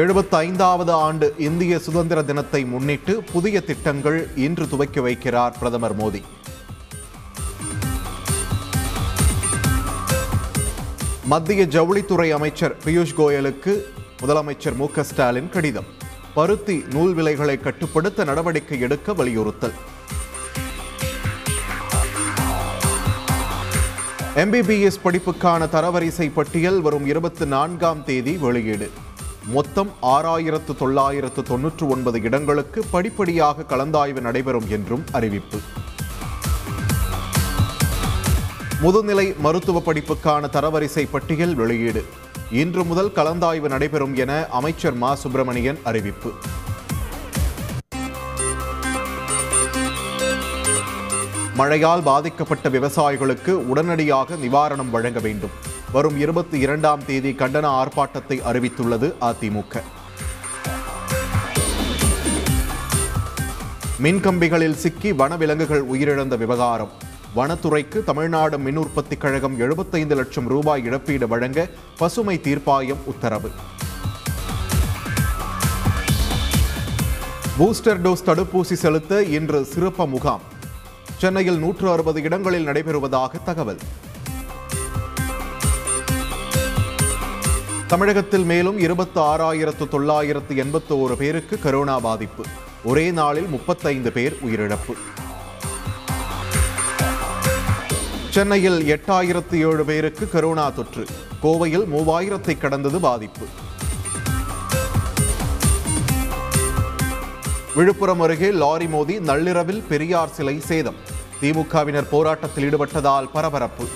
எழுபத்தைந்தாவது ஆண்டு இந்திய சுதந்திர தினத்தை முன்னிட்டு புதிய திட்டங்கள் இன்று துவக்கி வைக்கிறார் பிரதமர் மோடி. மத்திய ஜவுளித்துறை அமைச்சர் பியூஷ் கோயலுக்கு முதலமைச்சர் மு ஸ்டாலின் கடிதம். பருத்தி நூல் விலைகளை கட்டுப்படுத்த நடவடிக்கை எடுக்க வலியுறுத்தல். எம்பிபிஎஸ் படிப்புக்கான தரவரிசை பட்டியல் வரும் இருபத்தி நான்காம் தேதி வெளியீடு. மொத்தம் ஆறாயிரத்து தொள்ளாயிரத்து தொன்னூற்று ஒன்பது இடங்களுக்கு படிப்படியாக கலந்தாய்வு நடைபெறும் என்றும் அறிவிப்பு. முதுநிலை மருத்துவ படிப்புக்கான தரவரிசை பட்டியல் வெளியீடு. இன்று முதல் கலந்தாய்வு நடைபெறும் என அமைச்சர் மா. சுப்பிரமணியன் அறிவிப்பு. மழையால் பாதிக்கப்பட்ட விவசாயிகளுக்கு உடனடியாக நிவாரணம் வழங்க வேண்டும். வரும் இருபத்தி இரண்டாம் தேதி கண்டன ஆர்ப்பாட்டத்தை அறிவித்துள்ளது அதிமுக. மின்கம்பிகளில் சிக்கி வனவிலங்குகள் உயிரிழந்த விவகாரம். வனத்துறைக்கு தமிழ்நாடு மின் உற்பத்தி கழகம் எழுபத்தைந்து லட்சம் ரூபாய் இழப்பீடு வழங்க பசுமை தீர்ப்பாயம் உத்தரவு. பூஸ்டர் டோஸ் தடுப்பூசி செலுத்த இன்று சிறப்பு முகாம். சென்னையில் நூற்று அறுபது இடங்களில் நடைபெறுவதாக தகவல். தமிழகத்தில் மேலும் இருபத்தி ஆறாயிரத்து தொள்ளாயிரத்து எண்பத்தி ஓரு பேருக்கு கரோனா பாதிப்பு. ஒரே நாளில் முப்பத்தைந்து பேர் உயிரிழப்பு. சென்னையில் எட்டாயிரத்து ஏழு பேருக்கு கரோனா தொற்று. கோவையில் மூவாயிரத்தை கடந்தது பாதிப்பு. விழுப்புரம் அருகே லாரி மோதி நள்ளிரவில் பெரியார் சிலை சேதம். திமுகவினர் போராட்டத்தில் ஈடுபட்டதால் பரபரப்பு.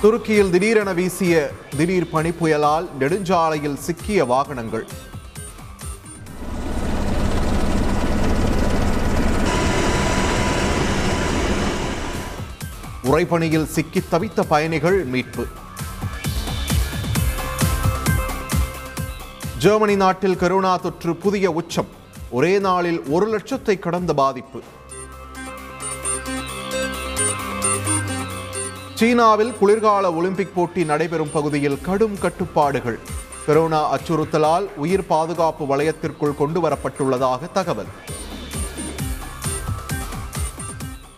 துருக்கியில் திடீரென வீசிய திடீர் பனி புயலால் நெடுஞ்சாலையில் சிக்கிய வாகனங்கள். உறைபணியில் சிக்கி தவித்த பயணிகள் மீட்பு. ஜெர்மனி நாட்டில் கரோனா தொற்று புதிய உச்சம். ஒரே நாளில் ஒரு லட்சத்தை கடந்த பாதிப்பு. சீனாவில் குளிர்கால ஒலிம்பிக் போட்டி நடைபெறும் பகுதியில் கடும் கட்டுப்பாடுகள். கரோனா அச்சுறுத்தலால் உயிர் பாதுகாப்பு வலயத்திற்குள் கொண்டு வரப்பட்டுள்ளதாக தகவல்.